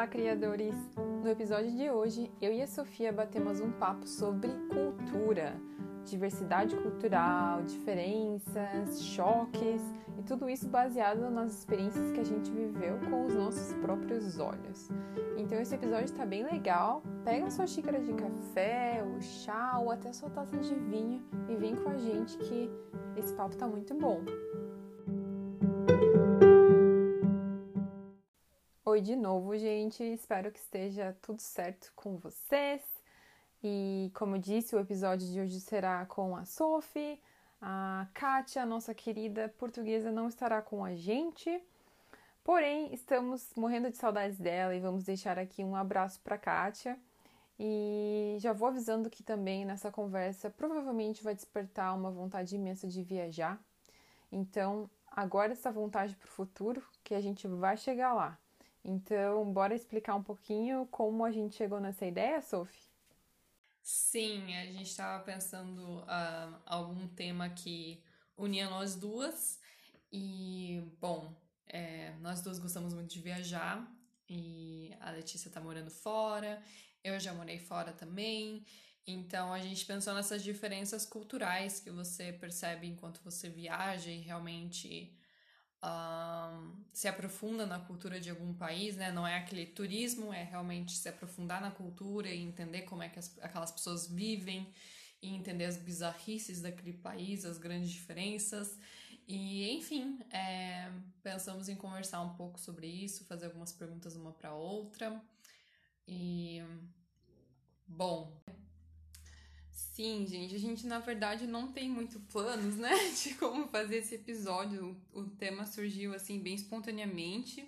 Olá, criadores! No episódio de hoje, eu e a Sofia batemos um papo sobre cultura, diversidade cultural, diferenças, choques e tudo isso baseado nas experiências que a gente viveu com os nossos próprios olhos. Então esse episódio está bem legal. Pega sua xícara de café, o chá ou até sua taça de vinho e vem com a gente que esse papo está muito bom. Oi de novo, gente. Espero que esteja tudo certo com vocês. E como eu disse, o episódio de hoje será com a Sophie. A Kátia, nossa querida portuguesa, não estará com a gente. Porém, estamos morrendo de saudades dela e vamos deixar aqui um abraço para Kátia. E já vou avisando que também nessa conversa provavelmente vai despertar uma vontade imensa de viajar. Então, agora essa vontade para o futuro, que a gente vai chegar lá. Então, bora explicar um pouquinho como a gente chegou nessa ideia, Sophie? Sim, a gente estava pensando uh, algum tema que unia nós duas. E, bom, é, nós duas gostamos muito de viajar. E a Letícia está morando fora, eu já morei fora também. Então a gente pensou nessas diferenças culturais que você percebe enquanto você viaja e realmente se aprofunda na cultura de algum país, né? Não é aquele turismo, é realmente se aprofundar na cultura e entender como é que as, aquelas pessoas vivem e entender as bizarrices daquele país, as grandes diferenças. E, enfim, é, pensamos em conversar um pouco sobre isso, fazer algumas perguntas uma para outra. E, bom, Sim, gente, a gente na verdade não tem muito planos, né, de como fazer esse episódio. O, tema surgiu assim bem espontaneamente.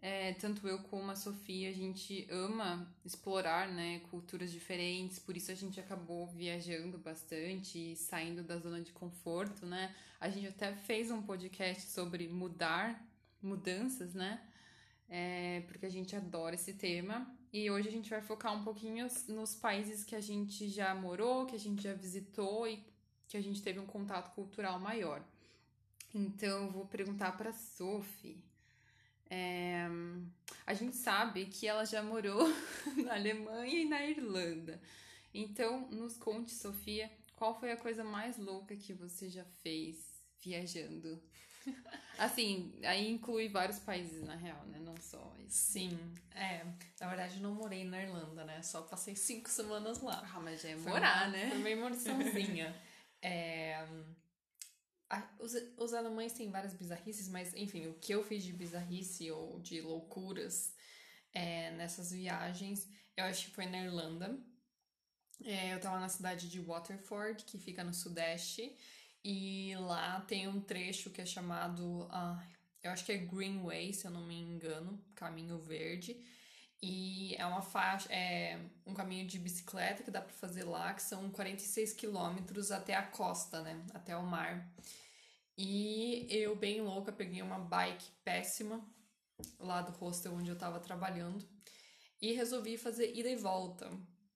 É, tanto eu como a Sofia, a gente ama explorar, né, culturas diferentes, por isso a gente acabou viajando bastante, saindo da zona de conforto, né? A gente até fez um podcast sobre mudar, mudanças, né? É, porque a gente adora esse tema. E hoje a gente vai focar um pouquinho nos países que a gente já morou, que a gente já visitou e que a gente teve um contato cultural maior. Então, eu vou perguntar para Sophie. É, a gente sabe que ela já morou na Alemanha e na Irlanda. Então, nos conte, Sofia, qual foi a coisa mais louca que você já fez viajando? Assim, aí inclui vários países, na real, né? Não só isso. Sim, é. Na verdade, eu não morei na Irlanda, né? Só passei cinco semanas lá. Ah, mas já é morar, né? Foi meio imersãozinha. é... Os, os alemães têm várias bizarrices, mas enfim, o que eu fiz de bizarrice ou de loucuras é, nessas viagens, eu acho que foi na Irlanda. É, eu tava na cidade de Waterford, que fica no sudeste, e lá tem um trecho que é chamado, uh, eu acho que é Greenway, se eu não me engano, Caminho Verde. E é uma faixa, é um caminho de bicicleta que dá para fazer lá, que são 46 quilômetros até a costa, né? Até o mar. E eu, bem louca, peguei uma bike péssima lá do hostel onde eu tava trabalhando e resolvi fazer ida e volta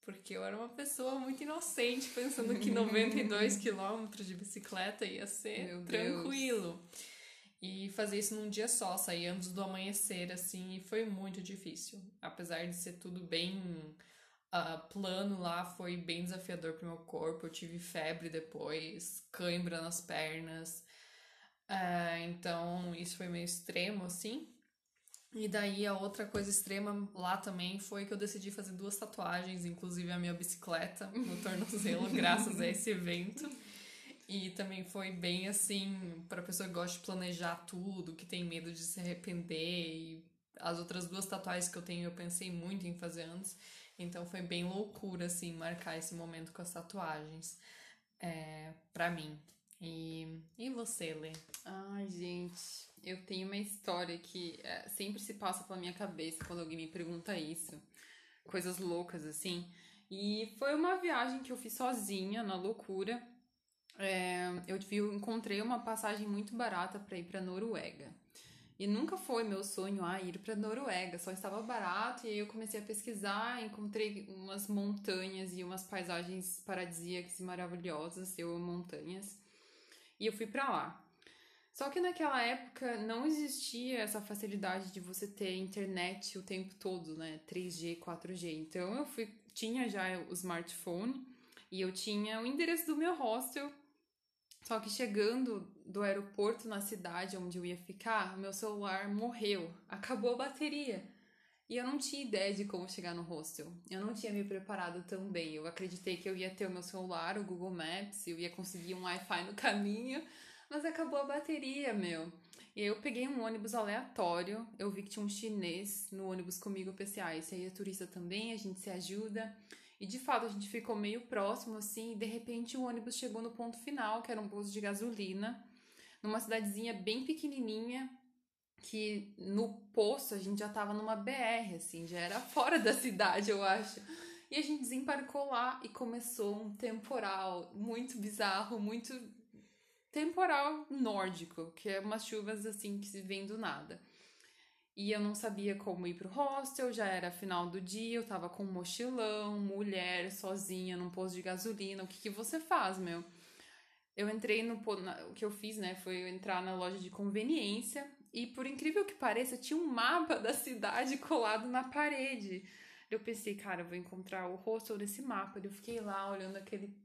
porque eu era uma pessoa muito inocente, pensando que 92 quilômetros de bicicleta ia ser Meu tranquilo. Deus. E fazer isso num dia só, sair antes do amanhecer, assim, e foi muito difícil. Apesar de ser tudo bem uh, plano lá, foi bem desafiador pro meu corpo. Eu tive febre depois, cãibra nas pernas. Uh, então, isso foi meio extremo, assim. E daí a outra coisa extrema lá também foi que eu decidi fazer duas tatuagens, inclusive a minha bicicleta no tornozelo, graças a esse evento. E também foi bem assim, para pessoa que gosta de planejar tudo, que tem medo de se arrepender. E as outras duas tatuagens que eu tenho, eu pensei muito em fazer antes. Então foi bem loucura, assim, marcar esse momento com as tatuagens. É, para mim. E, e você, Lê? Ai, gente eu tenho uma história que é, sempre se passa pela minha cabeça quando alguém me pergunta isso. Coisas loucas, assim. E foi uma viagem que eu fiz sozinha, na loucura. É, eu, eu encontrei uma passagem muito barata para ir para Noruega. E nunca foi meu sonho ah, ir para Noruega, só estava barato e aí eu comecei a pesquisar, encontrei umas montanhas e umas paisagens paradisíacas e maravilhosas, eu amo montanhas. E eu fui para lá. Só que naquela época não existia essa facilidade de você ter internet o tempo todo, né? 3G, 4G. Então eu fui, tinha já o smartphone e eu tinha o endereço do meu hostel. Só que chegando do aeroporto na cidade onde eu ia ficar, meu celular morreu, acabou a bateria. E eu não tinha ideia de como chegar no hostel. Eu não tinha me preparado tão bem. Eu acreditei que eu ia ter o meu celular, o Google Maps, eu ia conseguir um Wi-Fi no caminho, mas acabou a bateria, meu. E aí eu peguei um ônibus aleatório, eu vi que tinha um chinês no ônibus comigo, eu pensei, ah, esse aí é turista também, a gente se ajuda. E de fato a gente ficou meio próximo assim, e de repente o ônibus chegou no ponto final, que era um posto de gasolina, numa cidadezinha bem pequenininha, que no posto a gente já tava numa BR, assim, já era fora da cidade, eu acho. E a gente desembarcou lá e começou um temporal muito bizarro, muito temporal nórdico, que é umas chuvas assim que se vem do nada. E eu não sabia como ir pro hostel, já era final do dia, eu tava com um mochilão, mulher, sozinha, num posto de gasolina. O que, que você faz, meu? Eu entrei no. O que eu fiz, né? Foi entrar na loja de conveniência e, por incrível que pareça, tinha um mapa da cidade colado na parede. Eu pensei, cara, eu vou encontrar o hostel nesse mapa. Eu fiquei lá olhando aquele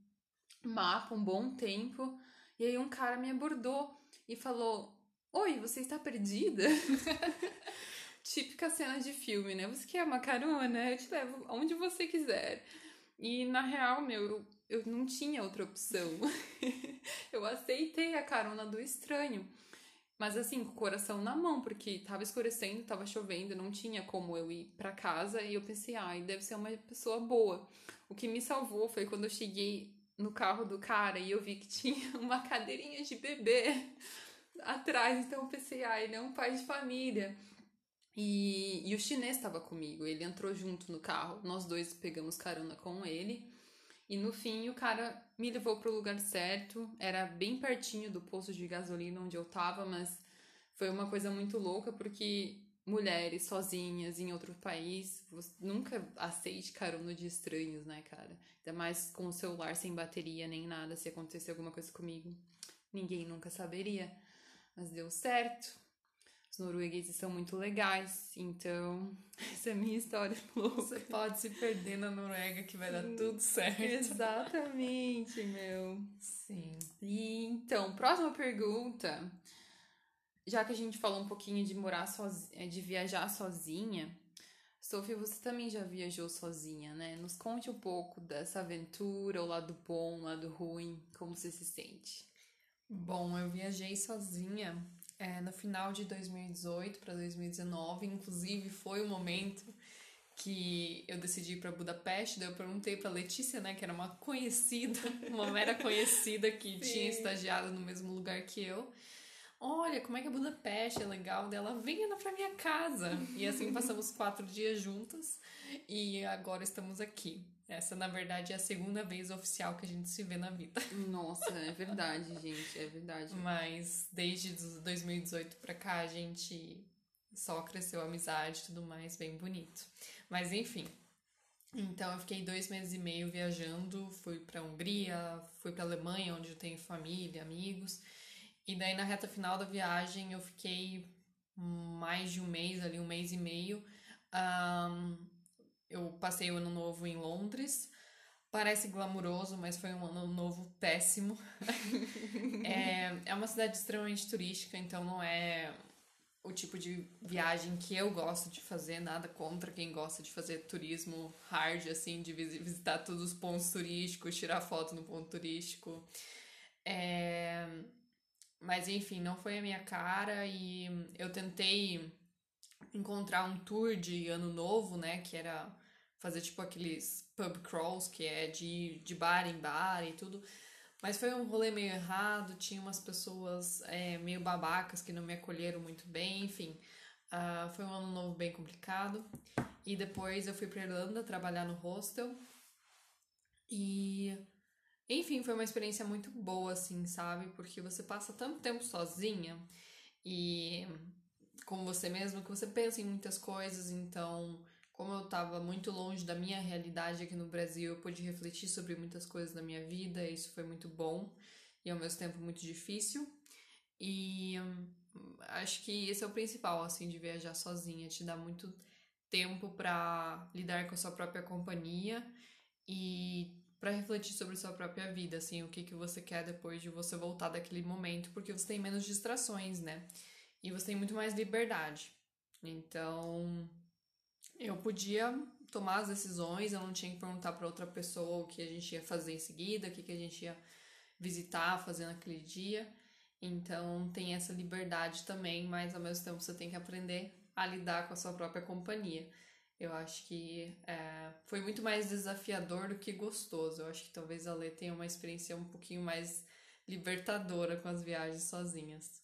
mapa um bom tempo. E aí um cara me abordou e falou: Oi, você está perdida? Típica cena de filme, né? Você quer uma carona? Eu te levo aonde você quiser. E na real, meu, eu, eu não tinha outra opção. eu aceitei a carona do estranho. Mas assim, com o coração na mão, porque tava escurecendo, tava chovendo, não tinha como eu ir para casa. E eu pensei, ai, ah, deve ser uma pessoa boa. O que me salvou foi quando eu cheguei no carro do cara e eu vi que tinha uma cadeirinha de bebê atrás. Então eu pensei, ah, ele é um pai de família. E, e o chinês estava comigo, ele entrou junto no carro, nós dois pegamos carona com ele. E no fim o cara me levou para o lugar certo, era bem pertinho do posto de gasolina onde eu tava, mas foi uma coisa muito louca porque mulheres sozinhas em outro país, nunca aceite carona de estranhos, né, cara? Ainda mais com o celular sem bateria nem nada, se acontecer alguma coisa comigo, ninguém nunca saberia mas deu certo. Os noruegueses são muito legais, então essa é a minha história louca. Você pode se perder na Noruega que vai dar tudo certo. Exatamente, meu. Sim. E então, próxima pergunta. Já que a gente falou um pouquinho de morar sozinha, de viajar sozinha, Sofia, você também já viajou sozinha, né? Nos conte um pouco dessa aventura, o lado bom, o lado ruim, como você se sente. Bom, eu viajei sozinha é, no final de 2018 para 2019, inclusive foi o momento que eu decidi ir para Budapeste, daí eu perguntei para Letícia, né, que era uma conhecida, uma mera conhecida que tinha estagiado no mesmo lugar que eu. Olha, como é que é Budapeste? É legal dela. Venha pra minha casa. E assim passamos quatro dias juntas e agora estamos aqui. Essa, na verdade, é a segunda vez oficial que a gente se vê na vida. Nossa, é verdade, gente, é verdade. Mas desde 2018 pra cá, a gente só cresceu a amizade e tudo mais, bem bonito. Mas enfim. Então eu fiquei dois meses e meio viajando, fui pra Hungria, fui pra Alemanha, onde eu tenho família, amigos. E daí na reta final da viagem eu fiquei mais de um mês ali, um mês e meio. Um, eu passei o ano novo em Londres. Parece glamuroso, mas foi um ano novo péssimo. é, é uma cidade extremamente turística, então não é o tipo de viagem que eu gosto de fazer, nada contra quem gosta de fazer turismo hard, assim, de visitar todos os pontos turísticos, tirar foto no ponto turístico. É... Mas enfim, não foi a minha cara e eu tentei encontrar um tour de ano novo, né, que era fazer tipo aqueles pub crawls, que é de, de bar em bar e tudo. Mas foi um rolê meio errado, tinha umas pessoas é, meio babacas que não me acolheram muito bem, enfim. Uh, foi um ano novo bem complicado. E depois eu fui pra Irlanda trabalhar no hostel. E. Enfim, foi uma experiência muito boa, assim, sabe? Porque você passa tanto tempo sozinha e com você mesmo que você pensa em muitas coisas, então como eu estava muito longe da minha realidade aqui no Brasil, eu pude refletir sobre muitas coisas da minha vida, e isso foi muito bom e ao mesmo tempo muito difícil. E acho que esse é o principal, assim, de viajar sozinha. Te dá muito tempo para lidar com a sua própria companhia e para refletir sobre sua própria vida, assim, o que, que você quer depois de você voltar daquele momento, porque você tem menos distrações, né? E você tem muito mais liberdade. Então, eu podia tomar as decisões, eu não tinha que perguntar para outra pessoa o que a gente ia fazer em seguida, o que, que a gente ia visitar, fazer naquele dia. Então tem essa liberdade também, mas ao mesmo tempo você tem que aprender a lidar com a sua própria companhia. Eu acho que é, foi muito mais desafiador do que gostoso. Eu acho que talvez a Lê tenha uma experiência um pouquinho mais libertadora com as viagens sozinhas.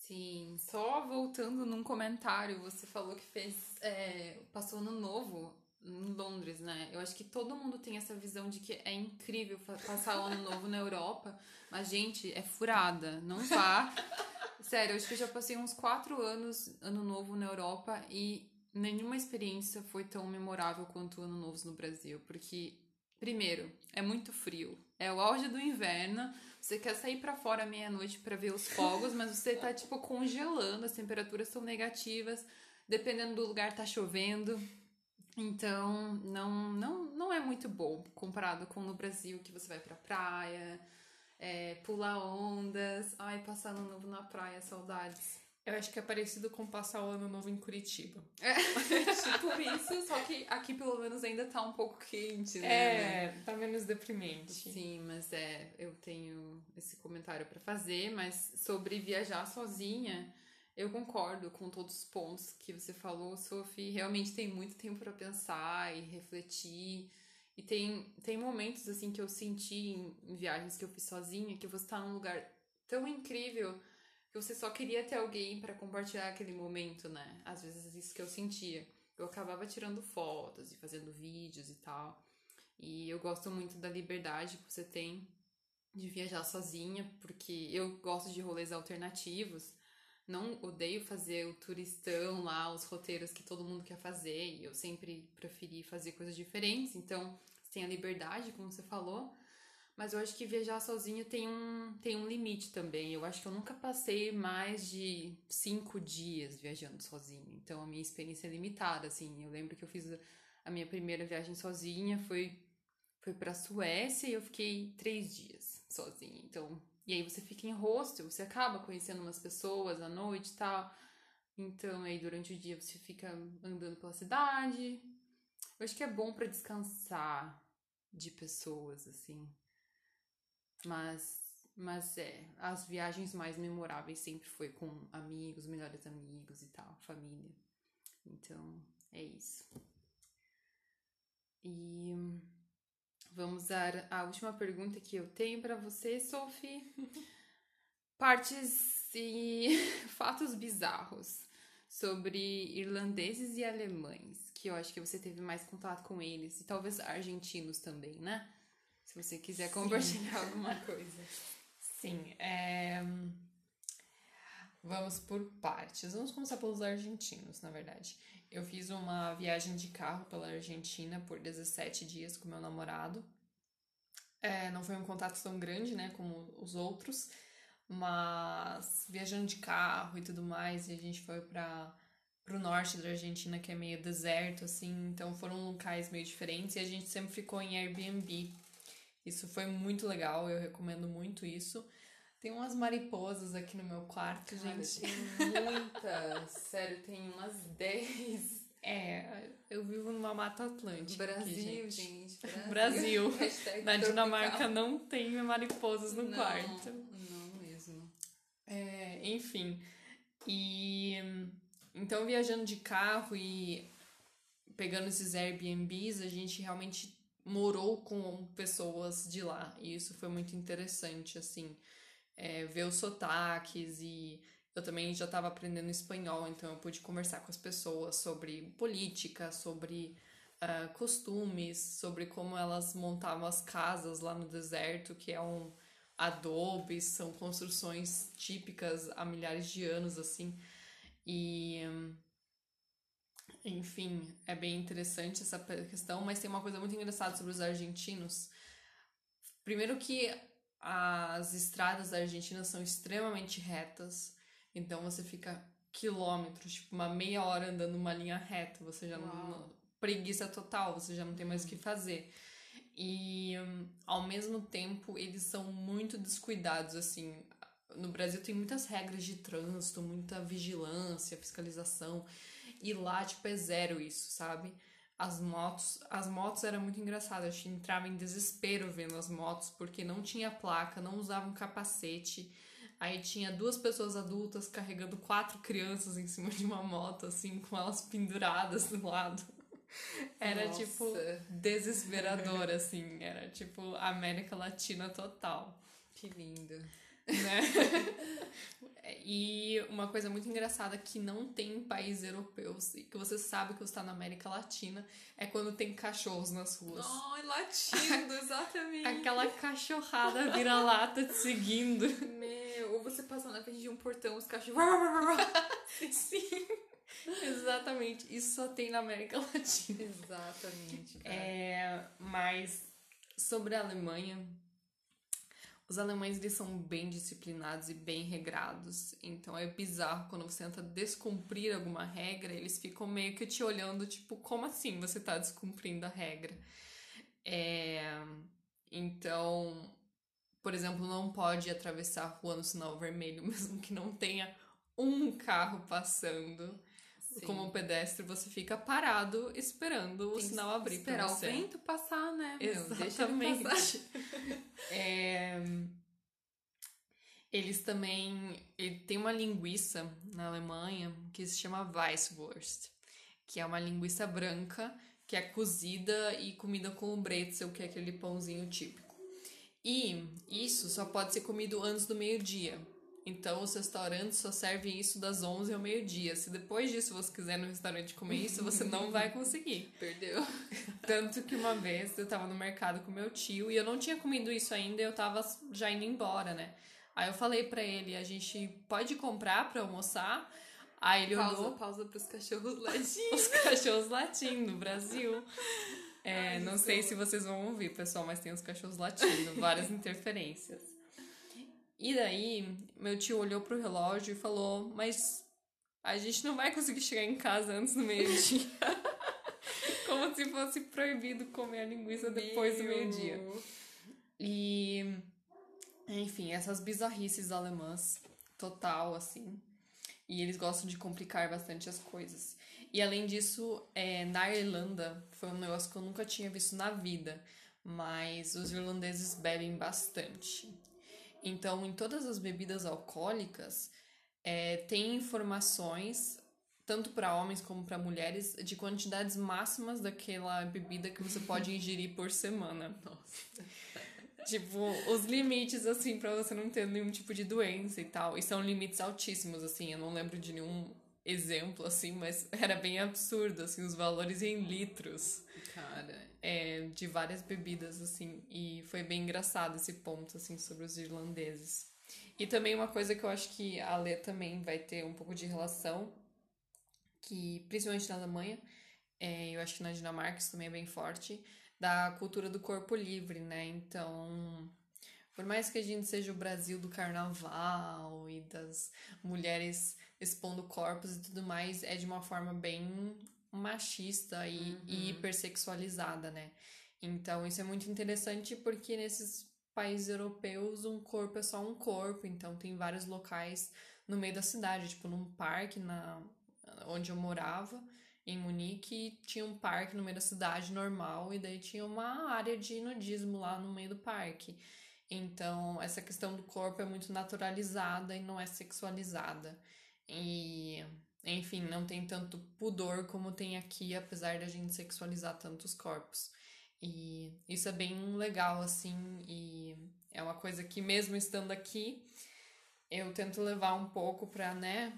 Sim, só voltando num comentário, você falou que fez. É, passou ano novo em Londres, né? Eu acho que todo mundo tem essa visão de que é incrível passar o ano novo na Europa, mas, gente, é furada. Não vá. Sério, eu acho que eu já passei uns quatro anos ano novo na Europa e nenhuma experiência foi tão memorável quanto o ano novo no Brasil, porque primeiro, é muito frio. É o auge do inverno. Você quer sair para fora meia-noite para ver os fogos, mas você tá tipo congelando, as temperaturas são negativas. Dependendo do lugar tá chovendo. Então, não, não, não é muito bom comparado com no Brasil, que você vai pra praia, é, pular ondas. Ai, passar ano novo na praia, saudades. Eu acho que é parecido com passar o ano novo em Curitiba. É, tipo isso, só que aqui pelo menos ainda tá um pouco quente, né? É, tá menos deprimente. Sim, mas é, eu tenho esse comentário para fazer, mas sobre viajar sozinha, eu concordo com todos os pontos que você falou, Sophie. Realmente tem muito tempo para pensar e refletir. E tem, tem momentos assim que eu senti em, em viagens que eu fiz sozinha, que você tá num lugar tão incrível que você só queria ter alguém para compartilhar aquele momento, né? Às vezes isso que eu sentia. Eu acabava tirando fotos e fazendo vídeos e tal. E eu gosto muito da liberdade que você tem de viajar sozinha, porque eu gosto de rolês alternativos não odeio fazer o turistão lá, os roteiros que todo mundo quer fazer, e eu sempre preferi fazer coisas diferentes, então você tem a liberdade, como você falou, mas eu acho que viajar sozinho tem um, tem um limite também. Eu acho que eu nunca passei mais de cinco dias viajando sozinho, então a minha experiência é limitada, assim. Eu lembro que eu fiz a minha primeira viagem sozinha, foi, foi pra Suécia e eu fiquei três dias sozinha, então e aí você fica em hostel, você acaba conhecendo umas pessoas à noite e tal. Então aí durante o dia você fica andando pela cidade. Eu acho que é bom para descansar de pessoas assim. Mas mas é, as viagens mais memoráveis sempre foi com amigos, melhores amigos e tal, família. Então, é isso. E Vamos dar a última pergunta que eu tenho para você, Sophie. Partes e fatos bizarros sobre irlandeses e alemães, que eu acho que você teve mais contato com eles, e talvez argentinos também, né? Se você quiser compartilhar alguma coisa. Sim, é... vamos por partes. Vamos começar pelos argentinos, na verdade. Eu fiz uma viagem de carro pela Argentina por 17 dias com meu namorado. É, não foi um contato tão grande, né, como os outros, mas viajando de carro e tudo mais, e a gente foi para pro norte da Argentina, que é meio deserto, assim, então foram locais meio diferentes e a gente sempre ficou em Airbnb. Isso foi muito legal, eu recomendo muito isso. Tem umas mariposas aqui no meu quarto, Cara, gente. Tem muitas. Sério, tem umas 10. É, eu vivo numa mata atlântica. Brasil, aqui, gente. gente. Brasil. Brasil. Na Dinamarca não tem mariposas no não, quarto. Não mesmo. É, enfim. E então viajando de carro e pegando esses Airbnbs, a gente realmente morou com pessoas de lá. E isso foi muito interessante, assim é, ver os sotaques e eu também já estava aprendendo espanhol, então eu pude conversar com as pessoas sobre política, sobre uh, costumes, sobre como elas montavam as casas lá no deserto, que é um adobe, são construções típicas há milhares de anos, assim. E. Enfim, é bem interessante essa questão, mas tem uma coisa muito engraçada sobre os argentinos. Primeiro que as estradas da Argentina são extremamente retas, então você fica quilômetros, tipo uma meia hora andando uma linha reta, você já Uau. não, preguiça total, você já não tem mais o que fazer. E ao mesmo tempo eles são muito descuidados assim. No Brasil tem muitas regras de trânsito, muita vigilância, fiscalização, e lá tipo é zero isso, sabe? As motos, as motos era muito engraçado, a gente entrava em desespero vendo as motos porque não tinha placa, não usavam capacete. Aí tinha duas pessoas adultas carregando quatro crianças em cima de uma moto, assim, com elas penduradas do lado. Era Nossa. tipo desesperador, assim. Era tipo América Latina total. Que lindo. Né? e uma coisa muito engraçada que não tem em países europeus e que você sabe que está na América Latina é quando tem cachorros nas ruas. Ai, latindo, exatamente. Aquela cachorrada vira-lata te seguindo. Meu, ou você passa na frente de um portão, os cachorros. Sim. Exatamente. Isso só tem na América Latina. Exatamente. Cara. É, mas sobre a Alemanha, os alemães eles são bem disciplinados e bem regrados. Então é bizarro quando você tenta descumprir alguma regra, eles ficam meio que te olhando, tipo, como assim você tá descumprindo a regra? É, então, por exemplo, não pode atravessar a rua no sinal vermelho, mesmo que não tenha um carro passando. Sim. Como pedestre, você fica parado esperando Tem o sinal abrir para você. Esperar o vento passar, né? Exatamente. Deixa é... Eles também... Ele tem uma linguiça na Alemanha que se chama Weisswurst, que é uma linguiça branca que é cozida e comida com o bretzel, que é aquele pãozinho típico. E isso só pode ser comido antes do meio-dia. Então, os restaurantes só servem isso das 11 ao meio-dia. Se depois disso você quiser no restaurante comer isso, você não vai conseguir. Perdeu. Tanto que uma vez eu tava no mercado com meu tio e eu não tinha comido isso ainda, eu tava já indo embora, né? Aí eu falei para ele, a gente pode comprar para almoçar? Aí ele pausa, olhou... Pausa pros cachorros latindo. Os cachorros latindo no Brasil. É, Ai, não sei se vocês vão ouvir, pessoal, mas tem os cachorros latindo, várias interferências. E daí, meu tio olhou pro relógio e falou: Mas a gente não vai conseguir chegar em casa antes do meio-dia. Como se fosse proibido comer a linguiça depois do meio-dia. E. Enfim, essas bizarrices alemãs, total, assim. E eles gostam de complicar bastante as coisas. E além disso, é, na Irlanda, foi um negócio que eu nunca tinha visto na vida. Mas os irlandeses bebem bastante. Então, em todas as bebidas alcoólicas, é, tem informações, tanto para homens como para mulheres, de quantidades máximas daquela bebida que você pode ingerir por semana. Nossa. tipo, os limites, assim, para você não ter nenhum tipo de doença e tal. E são limites altíssimos, assim. Eu não lembro de nenhum exemplo, assim, mas era bem absurdo, assim, os valores em litros. Cara. É, de várias bebidas, assim, e foi bem engraçado esse ponto, assim, sobre os irlandeses. E também uma coisa que eu acho que a Lê também vai ter um pouco de relação, que principalmente na Alemanha, é, eu acho que na Dinamarca isso também é bem forte, da cultura do corpo livre, né? Então, por mais que a gente seja o Brasil do carnaval e das mulheres expondo corpos e tudo mais, é de uma forma bem machista e, uhum. e hipersexualizada, né? Então isso é muito interessante porque nesses países europeus um corpo é só um corpo, então tem vários locais no meio da cidade, tipo num parque na onde eu morava em Munique, tinha um parque no meio da cidade normal e daí tinha uma área de nudismo lá no meio do parque. Então, essa questão do corpo é muito naturalizada e não é sexualizada. E, enfim, não tem tanto pudor como tem aqui, apesar da gente sexualizar tantos corpos. E isso é bem legal, assim, e é uma coisa que, mesmo estando aqui, eu tento levar um pouco pra, né,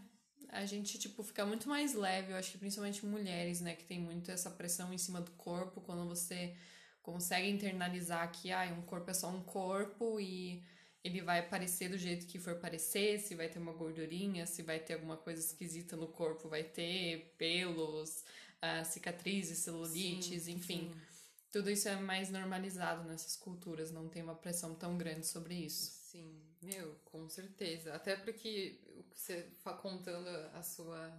a gente, tipo, ficar muito mais leve. Eu acho que principalmente mulheres, né, que tem muito essa pressão em cima do corpo, quando você consegue internalizar que ah, um corpo é só um corpo e ele vai aparecer do jeito que for parecer, se vai ter uma gordurinha, se vai ter alguma coisa esquisita no corpo, vai ter pelos, uh, cicatrizes, celulites, sim, enfim. Sim. tudo isso é mais normalizado nessas culturas, não tem uma pressão tão grande sobre isso. Sim, meu, com certeza. Até porque você contando a sua,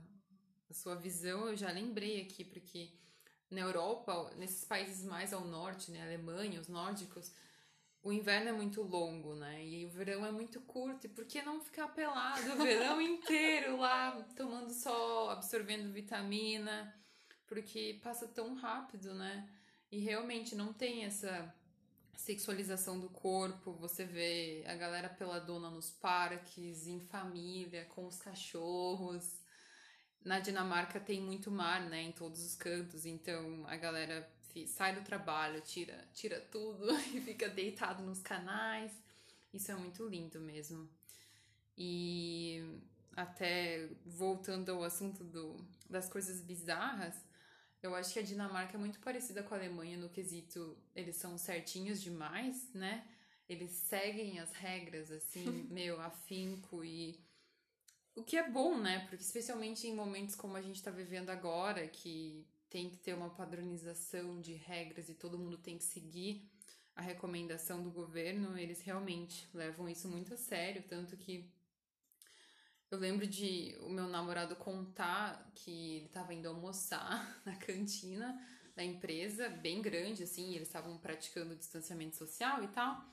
a sua visão, eu já lembrei aqui, porque na Europa, nesses países mais ao norte, né, Alemanha, os nórdicos, o inverno é muito longo, né? E o verão é muito curto. E por que não ficar pelado o verão inteiro lá, tomando sol, absorvendo vitamina? Porque passa tão rápido, né? E realmente não tem essa sexualização do corpo. Você vê a galera peladona nos parques, em família, com os cachorros. Na Dinamarca tem muito mar, né, em todos os cantos, então a galera sai do trabalho, tira, tira tudo e fica deitado nos canais. Isso é muito lindo mesmo. E até voltando ao assunto do, das coisas bizarras, eu acho que a Dinamarca é muito parecida com a Alemanha no quesito, eles são certinhos demais, né? Eles seguem as regras, assim, meu, afinco e. O que é bom, né? Porque especialmente em momentos como a gente tá vivendo agora, que tem que ter uma padronização de regras e todo mundo tem que seguir a recomendação do governo, eles realmente levam isso muito a sério, tanto que eu lembro de o meu namorado contar que ele estava indo almoçar na cantina da empresa, bem grande assim, eles estavam praticando distanciamento social e tal.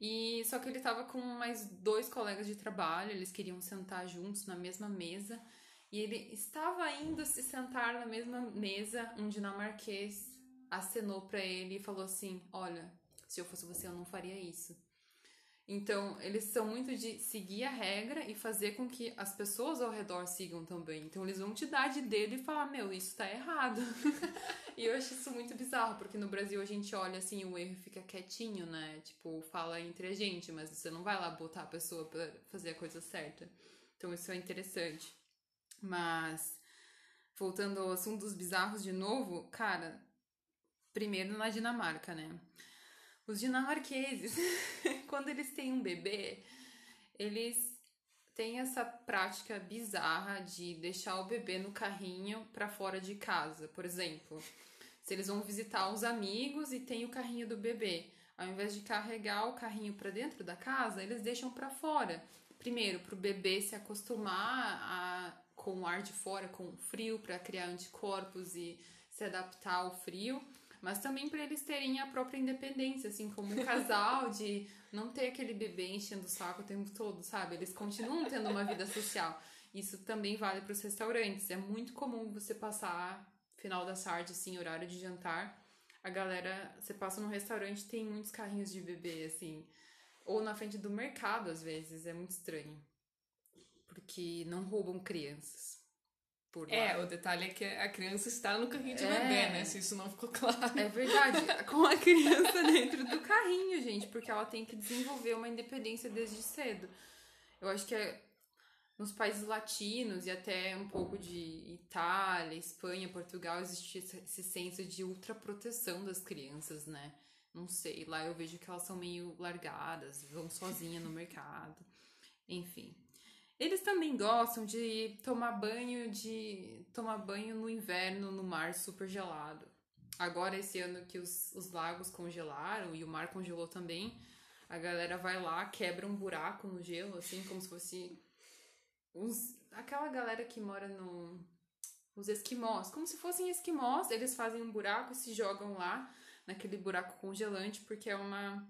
E só que ele estava com mais dois colegas de trabalho, eles queriam sentar juntos na mesma mesa. E ele estava indo se sentar na mesma mesa, um dinamarquês acenou para ele e falou assim: Olha, se eu fosse você, eu não faria isso. Então, eles são muito de seguir a regra e fazer com que as pessoas ao redor sigam também. Então, eles vão te dar de dedo e falar: Meu, isso tá errado. e eu acho isso muito bizarro, porque no Brasil a gente olha assim, o erro fica quietinho, né? Tipo, fala entre a gente, mas você não vai lá botar a pessoa pra fazer a coisa certa. Então, isso é interessante. Mas, voltando ao assunto dos bizarros de novo, cara, primeiro na Dinamarca, né? Os dinamarqueses, quando eles têm um bebê, eles têm essa prática bizarra de deixar o bebê no carrinho para fora de casa. Por exemplo, se eles vão visitar os amigos e tem o carrinho do bebê, ao invés de carregar o carrinho para dentro da casa, eles deixam para fora. Primeiro, para o bebê se acostumar a com o ar de fora, com o frio, para criar anticorpos e se adaptar ao frio, mas também para eles terem a própria independência, assim, como um casal, de não ter aquele bebê enchendo o saco o tempo todo, sabe? Eles continuam tendo uma vida social. Isso também vale para os restaurantes. É muito comum você passar final da tarde, assim, horário de jantar. A galera, você passa num restaurante, tem muitos carrinhos de bebê, assim. Ou na frente do mercado, às vezes. É muito estranho porque não roubam crianças. Por é. É, o detalhe é que a criança está no carrinho de é, bebê, né? Se isso não ficou claro. É verdade. Com a criança dentro do carrinho, gente, porque ela tem que desenvolver uma independência desde cedo. Eu acho que é nos países latinos e até um pouco de Itália, Espanha, Portugal, existe esse senso de ultraproteção das crianças, né? Não sei, lá eu vejo que elas são meio largadas, vão sozinhas no mercado. Enfim. Eles também gostam de tomar banho de tomar banho no inverno no mar super gelado. Agora esse ano que os, os lagos congelaram e o mar congelou também, a galera vai lá, quebra um buraco no gelo, assim, como se fosse uns, aquela galera que mora no os esquimós, como se fossem esquimós, eles fazem um buraco e se jogam lá naquele buraco congelante, porque é uma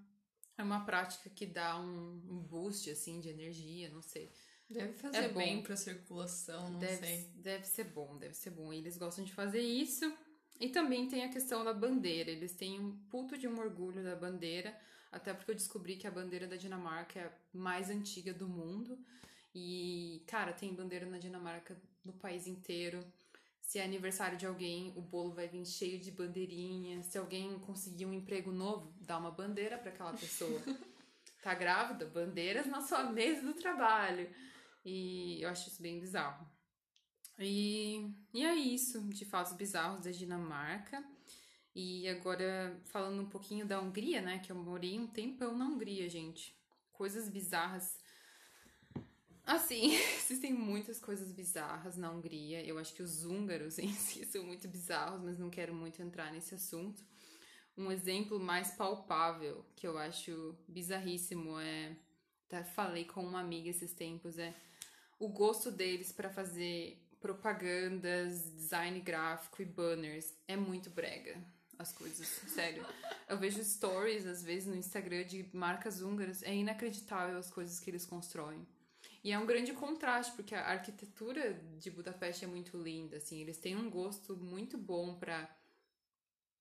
é uma prática que dá um, um boost assim de energia, não sei. Deve fazer é bem pra circulação, não deve, sei. Deve ser bom, deve ser bom. Eles gostam de fazer isso. E também tem a questão da bandeira. Eles têm um puto de um orgulho da bandeira, até porque eu descobri que a bandeira da Dinamarca é a mais antiga do mundo. E, cara, tem bandeira na Dinamarca no país inteiro. Se é aniversário de alguém, o bolo vai vir cheio de bandeirinha. Se alguém conseguir um emprego novo, dá uma bandeira para aquela pessoa. tá grávida? Bandeiras na sua mesa do trabalho. E eu acho isso bem bizarro. E, e é isso de fatos bizarros da Dinamarca. E agora, falando um pouquinho da Hungria, né? Que eu morei um tempão na Hungria, gente. Coisas bizarras. Assim, existem muitas coisas bizarras na Hungria. Eu acho que os húngaros em si são muito bizarros, mas não quero muito entrar nesse assunto. Um exemplo mais palpável que eu acho bizarríssimo é. Até falei com uma amiga esses tempos, é o gosto deles para fazer propagandas, design gráfico e banners. É muito brega as coisas, sério. Eu vejo stories, às vezes, no Instagram de marcas húngaras. É inacreditável as coisas que eles constroem. E é um grande contraste, porque a arquitetura de Budapeste é muito linda, assim. Eles têm um gosto muito bom para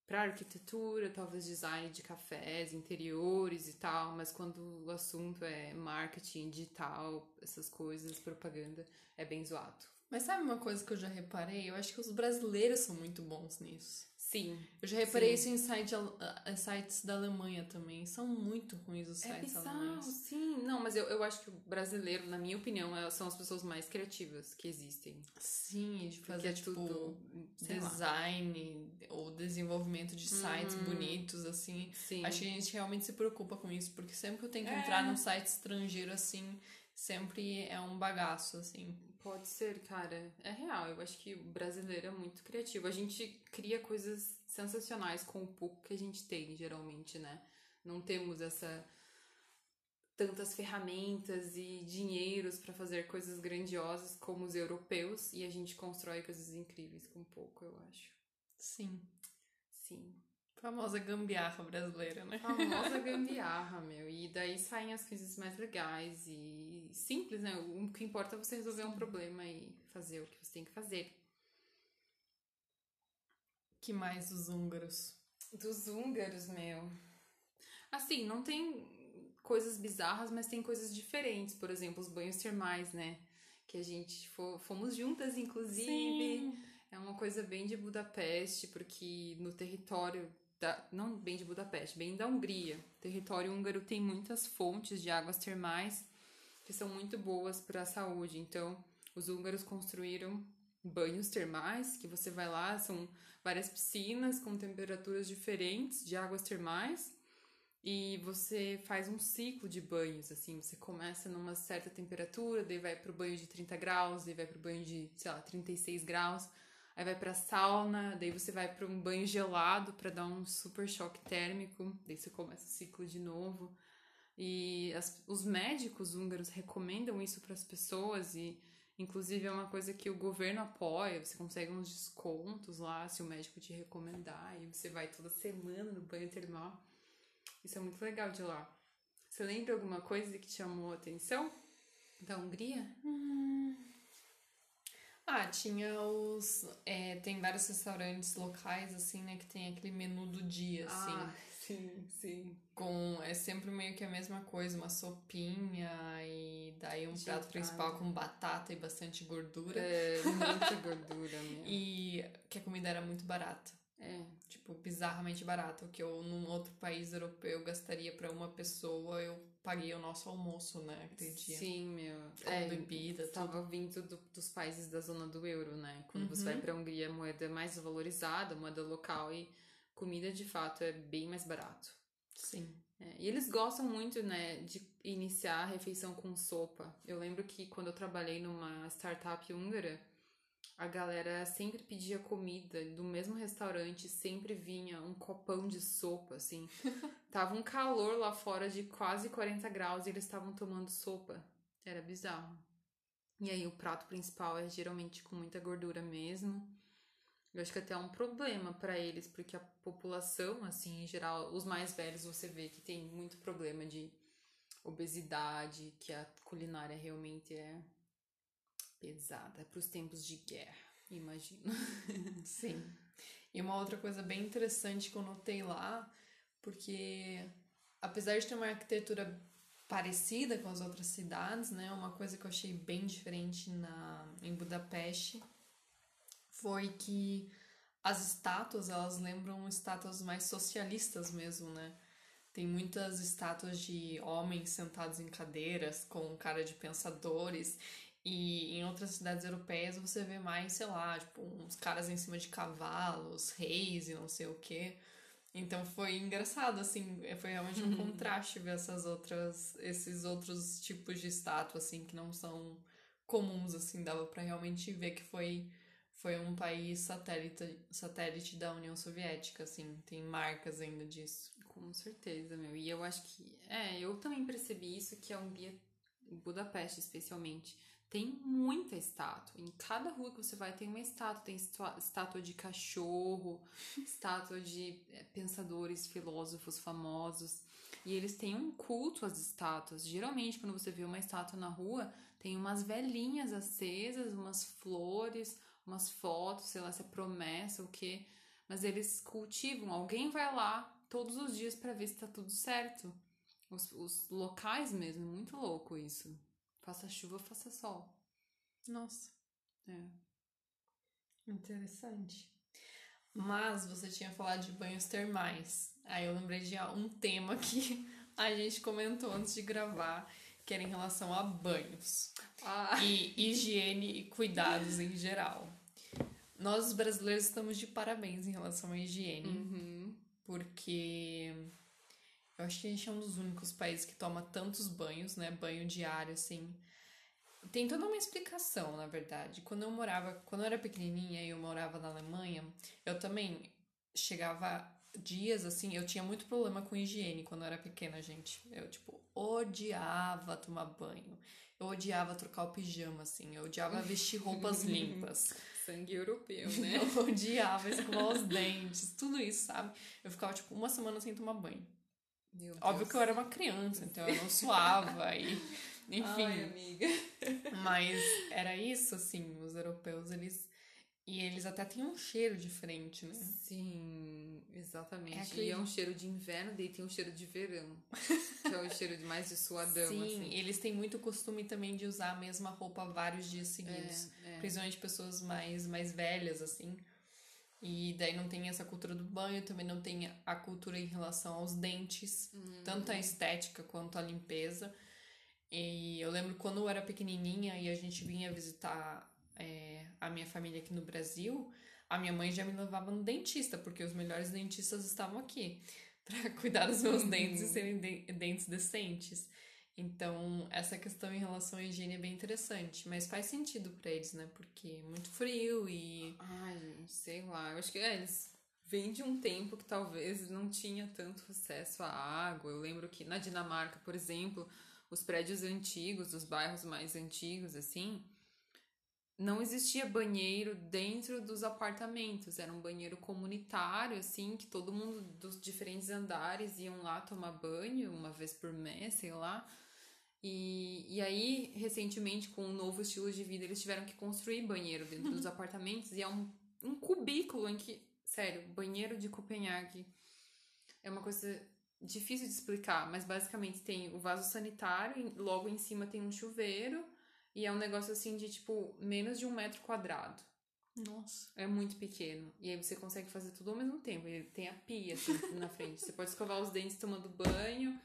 para arquitetura, talvez design de cafés, interiores e tal, mas quando o assunto é marketing digital, essas coisas, propaganda, é bem zoado. Mas sabe uma coisa que eu já reparei? Eu acho que os brasileiros são muito bons nisso. Sim. Eu já reparei sim. isso em site, uh, sites da Alemanha também. São muito ruins os é sites é bizarro, alemães. Sim, não, mas eu, eu acho que o brasileiro, na minha opinião, é, são as pessoas mais criativas que existem. Sim, de fazer, é tipo, design lá. ou desenvolvimento de sites uhum. bonitos, assim. Sim. Acho que a gente realmente se preocupa com isso, porque sempre que eu tenho que é. entrar num site estrangeiro, assim, sempre é um bagaço, assim. Pode ser, cara. É real. Eu acho que o brasileiro é muito criativo. A gente cria coisas sensacionais com o pouco que a gente tem, geralmente, né? Não temos essa tantas ferramentas e dinheiros para fazer coisas grandiosas como os europeus e a gente constrói coisas incríveis com pouco, eu acho. Sim. Sim. Famosa gambiarra brasileira, né? Famosa gambiarra, meu. E daí saem as coisas mais legais e simples, né? O que importa é você resolver um problema e fazer o que você tem que fazer. Que mais dos húngaros? Dos húngaros, meu. Assim, não tem coisas bizarras, mas tem coisas diferentes. Por exemplo, os banhos termais, né? Que a gente fomos juntas, inclusive. Sim. É uma coisa bem de Budapeste, porque no território da, não bem de Budapeste, bem da Hungria. O território húngaro tem muitas fontes de águas termais que são muito boas para a saúde. Então, os húngaros construíram banhos termais, que você vai lá, são várias piscinas com temperaturas diferentes de águas termais. E você faz um ciclo de banhos, assim, você começa numa certa temperatura, daí vai pro banho de 30 graus, daí vai pro banho de, sei lá, 36 graus aí vai pra sauna, daí você vai para um banho gelado para dar um super choque térmico, daí você começa o ciclo de novo. E as, os médicos húngaros recomendam isso para as pessoas e inclusive é uma coisa que o governo apoia, você consegue uns descontos lá se o médico te recomendar e você vai toda semana no banho termal. Isso é muito legal de lá. Você lembra alguma coisa que te chamou a atenção da Hungria? Hum, ah, tinha os. É, tem vários restaurantes locais, assim, né? Que tem aquele menu do dia, assim. Ah, sim, sim. Com. É sempre meio que a mesma coisa, uma sopinha e daí um prato principal com batata e bastante gordura. É, muita gordura mesmo. E que a comida era muito barata. É. Tipo, bizarramente barato. O que eu, num outro país europeu, gastaria para uma pessoa, eu paguei o nosso almoço, né, aquele dia. Sim, meu. Com é, bebida, Tava tudo. vindo do, dos países da zona do euro, né? Quando uhum. você vai uhum. pra Hungria, a moeda é mais valorizada, moeda local, e comida, de fato, é bem mais barato. Sim. É, e eles gostam muito, né, de iniciar a refeição com sopa. Eu lembro que quando eu trabalhei numa startup húngara, a galera sempre pedia comida do mesmo restaurante, sempre vinha um copão de sopa, assim. Tava um calor lá fora de quase 40 graus e eles estavam tomando sopa. Era bizarro. E aí o prato principal é geralmente com muita gordura mesmo. Eu acho que até é um problema para eles, porque a população, assim, em geral, os mais velhos você vê que tem muito problema de obesidade, que a culinária realmente é pesada para os tempos de guerra, imagino. Sim. E uma outra coisa bem interessante que eu notei lá, porque apesar de ter uma arquitetura parecida com as outras cidades, né, uma coisa que eu achei bem diferente na em Budapeste foi que as estátuas, elas lembram estátuas mais socialistas mesmo, né? Tem muitas estátuas de homens sentados em cadeiras com cara de pensadores e em outras cidades europeias você vê mais, sei lá, tipo, uns caras em cima de cavalos, reis e não sei o quê. Então foi engraçado, assim, é, foi realmente um contraste ver essas outras, esses outros tipos de estátua, assim, que não são comuns, assim, dava para realmente ver que foi, foi um país satélite, satélite da União Soviética, assim, tem marcas ainda disso. Com certeza, meu. E eu acho que. É, eu também percebi isso, que a Hungria, Budapeste especialmente, tem muita estátua. Em cada rua que você vai tem uma estátua. Tem estátua de cachorro, estátua de é, pensadores, filósofos famosos. E eles têm um culto às estátuas. Geralmente, quando você vê uma estátua na rua, tem umas velhinhas acesas, umas flores, umas fotos, sei lá se é promessa ou o quê. Mas eles cultivam. Alguém vai lá todos os dias para ver se tá tudo certo. Os, os locais mesmo, muito louco isso. Faça chuva, faça sol. Nossa. É. Interessante. Mas você tinha falado de banhos termais. Aí eu lembrei de um tema que a gente comentou antes de gravar, que era em relação a banhos. Ah. E higiene e cuidados em geral. Nós, os brasileiros, estamos de parabéns em relação à higiene. Uhum porque eu acho que a gente é um dos únicos países que toma tantos banhos, né? Banho diário, assim. Tem toda uma explicação, na verdade. Quando eu morava, quando eu era pequenininha e eu morava na Alemanha, eu também chegava dias assim, eu tinha muito problema com higiene quando eu era pequena, gente. Eu, tipo, odiava tomar banho. Eu odiava trocar o pijama, assim. Eu odiava vestir roupas limpas. Sangue europeu, né? Eu odiava escovar os dentes, tudo isso, sabe? Eu ficava, tipo, uma semana sem tomar banho. Meu Óbvio Deus. que eu era uma criança, então eu não suava e... Enfim. Ai, amiga. Mas era isso, assim, os europeus, eles e eles até têm um cheiro diferente, né? Sim, exatamente. É aquele... E é um cheiro de inverno, daí tem um cheiro de verão. que é o cheiro de mais de suadão, Sim, assim. eles têm muito costume também de usar a mesma roupa vários dias seguidos. É, é. Principalmente pessoas mais, mais velhas, assim. E daí não tem essa cultura do banho, também não tem a cultura em relação aos dentes. Uhum. Tanto a estética quanto a limpeza. E eu lembro quando eu era pequenininha e a gente vinha visitar é, a minha família aqui no Brasil, a minha mãe já me levava no dentista, porque os melhores dentistas estavam aqui para cuidar dos meus uhum. dentes e serem de dentes decentes. Então, essa questão em relação à higiene é bem interessante, mas faz sentido para eles, né? Porque é muito frio e. Ai, sei lá. Eu acho que é, eles vêm de um tempo que talvez não tinha tanto acesso à água. Eu lembro que na Dinamarca, por exemplo, os prédios antigos, os bairros mais antigos, assim, não existia banheiro dentro dos apartamentos, era um banheiro comunitário, assim, que todo mundo dos diferentes andares iam lá tomar banho uma vez por mês, sei lá. E, e aí, recentemente, com um novo estilo de vida, eles tiveram que construir banheiro dentro dos apartamentos e é um, um cubículo em que, sério, banheiro de Copenhague é uma coisa difícil de explicar, mas basicamente tem o vaso sanitário, logo em cima tem um chuveiro e é um negócio assim de tipo menos de um metro quadrado. Nossa. É muito pequeno. E aí você consegue fazer tudo ao mesmo tempo. Ele tem a pia assim na frente. Você pode escovar os dentes tomando banho.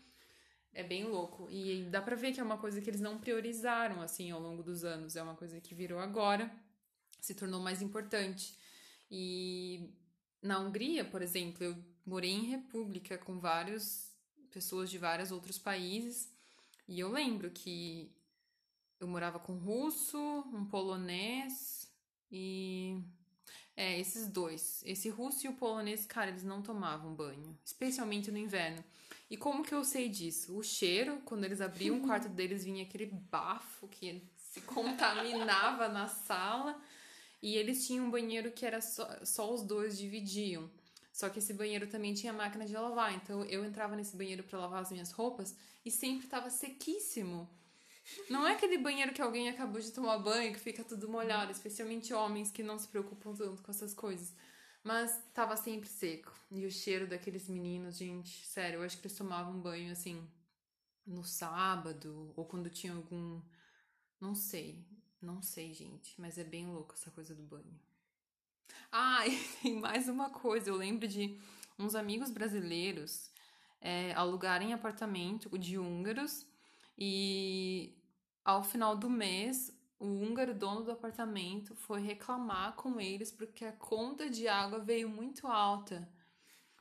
É bem louco. E dá pra ver que é uma coisa que eles não priorizaram assim ao longo dos anos. É uma coisa que virou agora, se tornou mais importante. E na Hungria, por exemplo, eu morei em república com várias pessoas de vários outros países. E eu lembro que eu morava com um russo, um polonês e. É, esses dois. Esse russo e o polonês, cara, eles não tomavam banho, especialmente no inverno. E como que eu sei disso? O cheiro, quando eles abriam o quarto deles, vinha aquele bafo que se contaminava na sala. E eles tinham um banheiro que era só, só os dois dividiam. Só que esse banheiro também tinha máquina de lavar. Então eu entrava nesse banheiro para lavar as minhas roupas e sempre estava sequíssimo. Não é aquele banheiro que alguém acabou de tomar banho que fica tudo molhado, especialmente homens que não se preocupam tanto com essas coisas. Mas tava sempre seco. E o cheiro daqueles meninos, gente, sério, eu acho que eles tomavam banho assim no sábado ou quando tinha algum. Não sei. Não sei, gente. Mas é bem louco essa coisa do banho. Ah, e tem mais uma coisa. Eu lembro de uns amigos brasileiros é, alugarem apartamento de húngaros e ao final do mês, o húngaro dono do apartamento foi reclamar com eles porque a conta de água veio muito alta.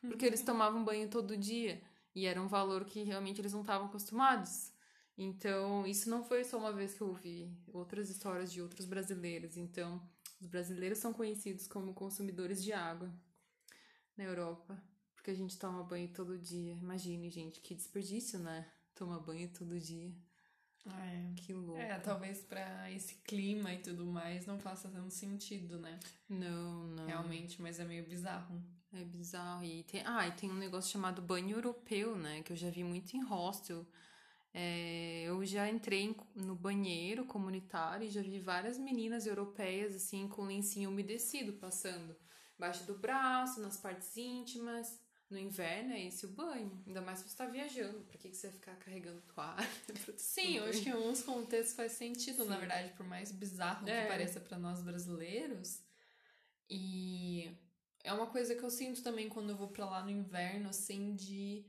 Porque eles tomavam banho todo dia e era um valor que realmente eles não estavam acostumados. Então, isso não foi só uma vez que eu ouvi outras histórias de outros brasileiros. Então, Os brasileiros são conhecidos como consumidores de água na Europa, porque a gente toma banho todo dia. Imagine, gente, que desperdício, né? Tomar banho todo dia. É. Que louco. É, talvez para esse clima e tudo mais não faça tanto sentido, né? Não, não. Realmente, mas é meio bizarro. É bizarro. E tem, ah, e tem um negócio chamado banho europeu, né? Que eu já vi muito em hostel. É, eu já entrei no banheiro comunitário e já vi várias meninas europeias, assim, com lencinho umedecido passando embaixo do braço, nas partes íntimas. No inverno é esse o banho. Ainda mais se você tá viajando. Pra que, que você vai ficar carregando toalha? Sim, eu acho que em alguns contextos faz sentido, Sim. na verdade, por mais bizarro é. que pareça para nós brasileiros. E é uma coisa que eu sinto também quando eu vou para lá no inverno, assim, de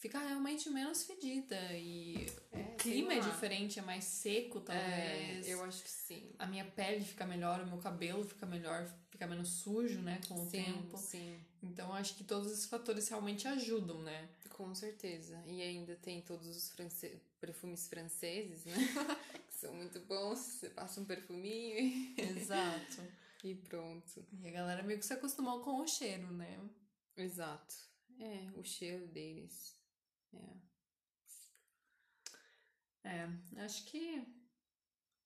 ficar realmente menos fedida e é, o clima é diferente, é mais seco talvez. É, eu acho que sim. A minha pele fica melhor, o meu cabelo fica melhor, fica menos sujo, né, com o sim, tempo. Sim. Então acho que todos esses fatores realmente ajudam, né? Com certeza. E ainda tem todos os france... perfumes franceses, né? que são muito bons. Você passa um perfuminho e... Exato. e pronto. E a galera meio que se acostumou com o cheiro, né? Exato. É, o cheiro deles. É. É, acho que.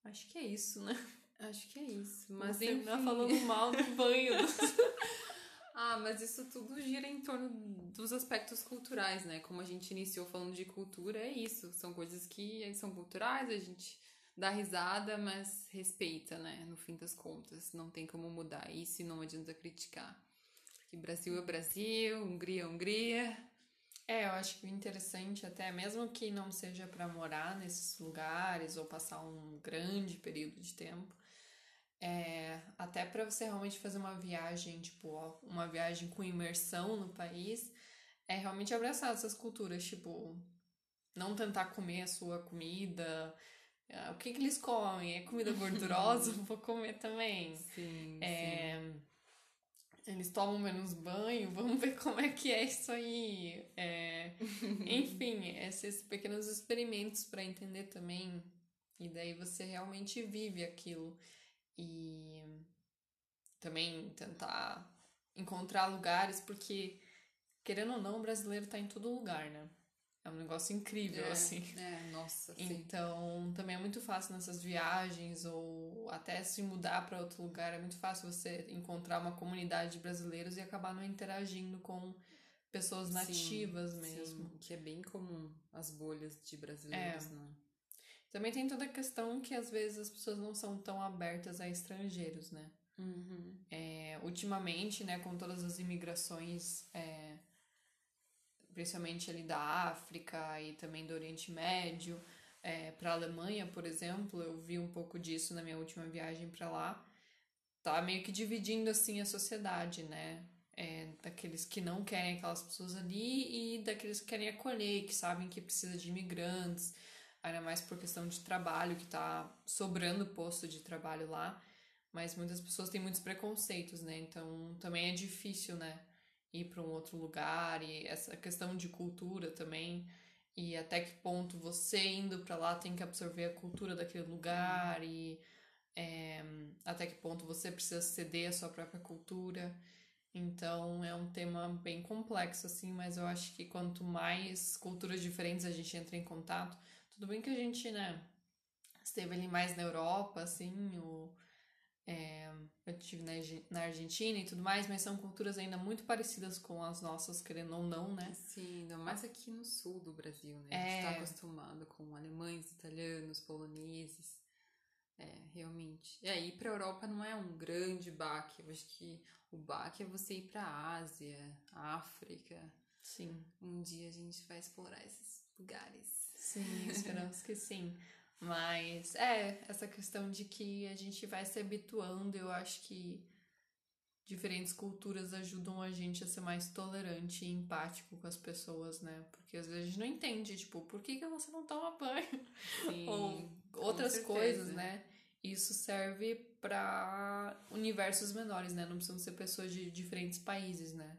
Acho que é isso, né? Acho que é isso. Mas Você enfim... falando mal do banho. ah, mas isso tudo gira em torno dos aspectos culturais, né? Como a gente iniciou falando de cultura, é isso. São coisas que são culturais, a gente dá risada, mas respeita, né? No fim das contas. Não tem como mudar isso e não adianta criticar. Porque Brasil é Brasil, Hungria é Hungria. É, eu acho que o interessante, até mesmo que não seja para morar nesses lugares ou passar um grande período de tempo, é, até para você realmente fazer uma viagem, tipo, uma viagem com imersão no país, é realmente abraçar essas culturas, tipo, não tentar comer a sua comida. É, o que, que eles comem? É comida gordurosa? Vou comer também. Sim, é, sim eles tomam menos banho, vamos ver como é que é isso aí. É, enfim, esses pequenos experimentos para entender também. E daí você realmente vive aquilo. E também tentar encontrar lugares, porque, querendo ou não, o brasileiro tá em todo lugar, né? É um negócio incrível, é, assim. É, nossa. Então, sim. também é muito fácil nessas viagens ou até se mudar para outro lugar. É muito fácil você encontrar uma comunidade de brasileiros e acabar não interagindo com pessoas nativas sim, mesmo. Sim, que é bem comum as bolhas de brasileiros, é. né? Também tem toda a questão que às vezes as pessoas não são tão abertas a estrangeiros, né? Uhum. É, ultimamente, né, com todas as imigrações. É, principalmente ali da África e também do Oriente Médio, é, para a Alemanha, por exemplo, eu vi um pouco disso na minha última viagem para lá. Tá meio que dividindo assim a sociedade, né? É, daqueles que não querem aquelas pessoas ali e daqueles que querem acolher, que sabem que precisa de imigrantes, ainda mais por questão de trabalho, que tá sobrando posto de trabalho lá. Mas muitas pessoas têm muitos preconceitos, né? Então também é difícil, né? Ir para um outro lugar e essa questão de cultura também e até que ponto você indo para lá tem que absorver a cultura daquele lugar e é, até que ponto você precisa ceder a sua própria cultura. Então é um tema bem complexo, assim, mas eu acho que quanto mais culturas diferentes a gente entra em contato, tudo bem que a gente, né, esteve ali mais na Europa, assim, ou é, eu estive na, Argentina e tudo mais, mas são culturas ainda muito parecidas com as nossas, querendo ou não, né? Sim, ainda mais aqui no sul do Brasil, né? A gente está é... acostumado com alemães, italianos, poloneses. É, realmente. E aí, para a Europa não é um grande baque. Eu acho que o baque é você ir para a Ásia, África. Sim. Um dia a gente vai explorar esses lugares. Sim, esperamos que sim. Mas é, essa questão de que a gente vai se habituando, eu acho que diferentes culturas ajudam a gente a ser mais tolerante e empático com as pessoas, né? Porque às vezes a gente não entende, tipo, por que, que você não toma banho? Sim, Ou outras coisas, né? Isso serve para universos menores, né? Não precisam ser pessoas de diferentes países, né?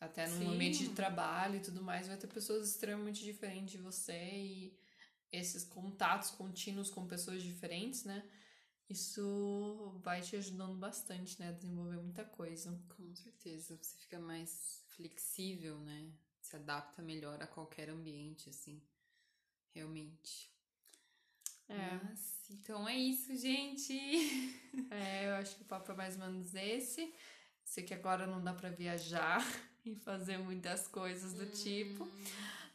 Até no Sim. ambiente de trabalho e tudo mais, vai ter pessoas extremamente diferentes de você e esses contatos contínuos com pessoas diferentes, né? isso vai te ajudando bastante, né, a desenvolver muita coisa. Com certeza, você fica mais flexível, né? Se adapta melhor a qualquer ambiente, assim. Realmente. É. Mas, então é isso, gente. É, eu acho que o papo é mais ou menos esse. Sei que agora não dá para viajar e fazer muitas coisas do tipo. hum. tipo.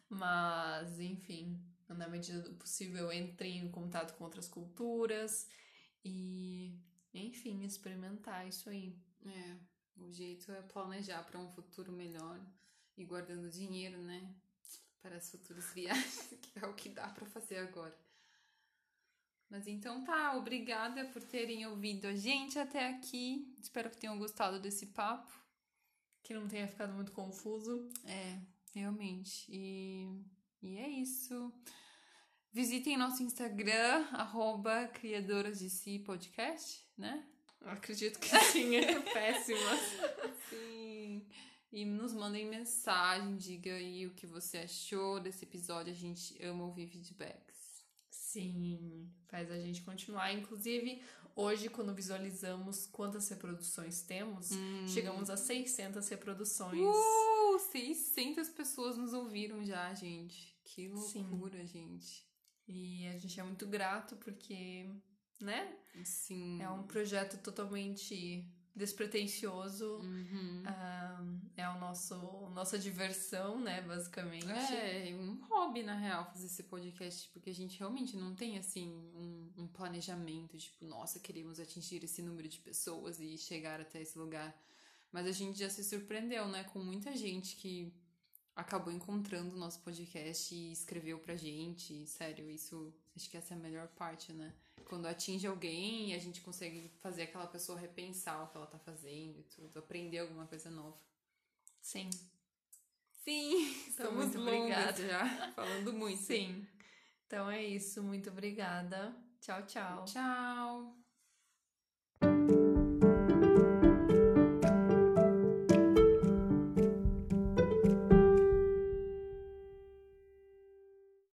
Mas, enfim, na medida do possível, entre em contato com outras culturas e, enfim, experimentar isso aí. É, o jeito é planejar para um futuro melhor e guardando dinheiro, né? Para as futuras viagens, que é o que dá para fazer agora. Mas então tá, obrigada por terem ouvido a gente até aqui. Espero que tenham gostado desse papo. Que não tenha ficado muito confuso. É, realmente. E, e é isso. Visitem nosso Instagram, arroba Criadoras de Si Podcast, né? Eu acredito que sim, é péssima. sim. E nos mandem mensagem, diga aí o que você achou desse episódio. A gente ama ouvir feedbacks. Sim, faz a gente continuar. Inclusive, hoje, quando visualizamos quantas reproduções temos, hum. chegamos a 600 reproduções. Uh, 600 pessoas nos ouviram já, gente. Que loucura, Sim. gente. E a gente é muito grato porque, né? Sim. É um projeto totalmente despretensioso. Uhum. Um, é o nosso nossa diversão, né, basicamente. É, um hobby, na real, fazer esse podcast, porque a gente realmente não tem, assim, um, um planejamento, tipo, nossa, queremos atingir esse número de pessoas e chegar até esse lugar. Mas a gente já se surpreendeu, né, com muita gente que acabou encontrando o nosso podcast e escreveu pra gente. Sério, isso acho que essa é a melhor parte, né? Quando atinge alguém e a gente consegue fazer aquela pessoa repensar o que ela tá fazendo e tudo, aprender alguma coisa nova. Sim. Sim, estamos muito obrigada já, falando muito. Sim. Então é isso, muito obrigada. Tchau, tchau. Tchau.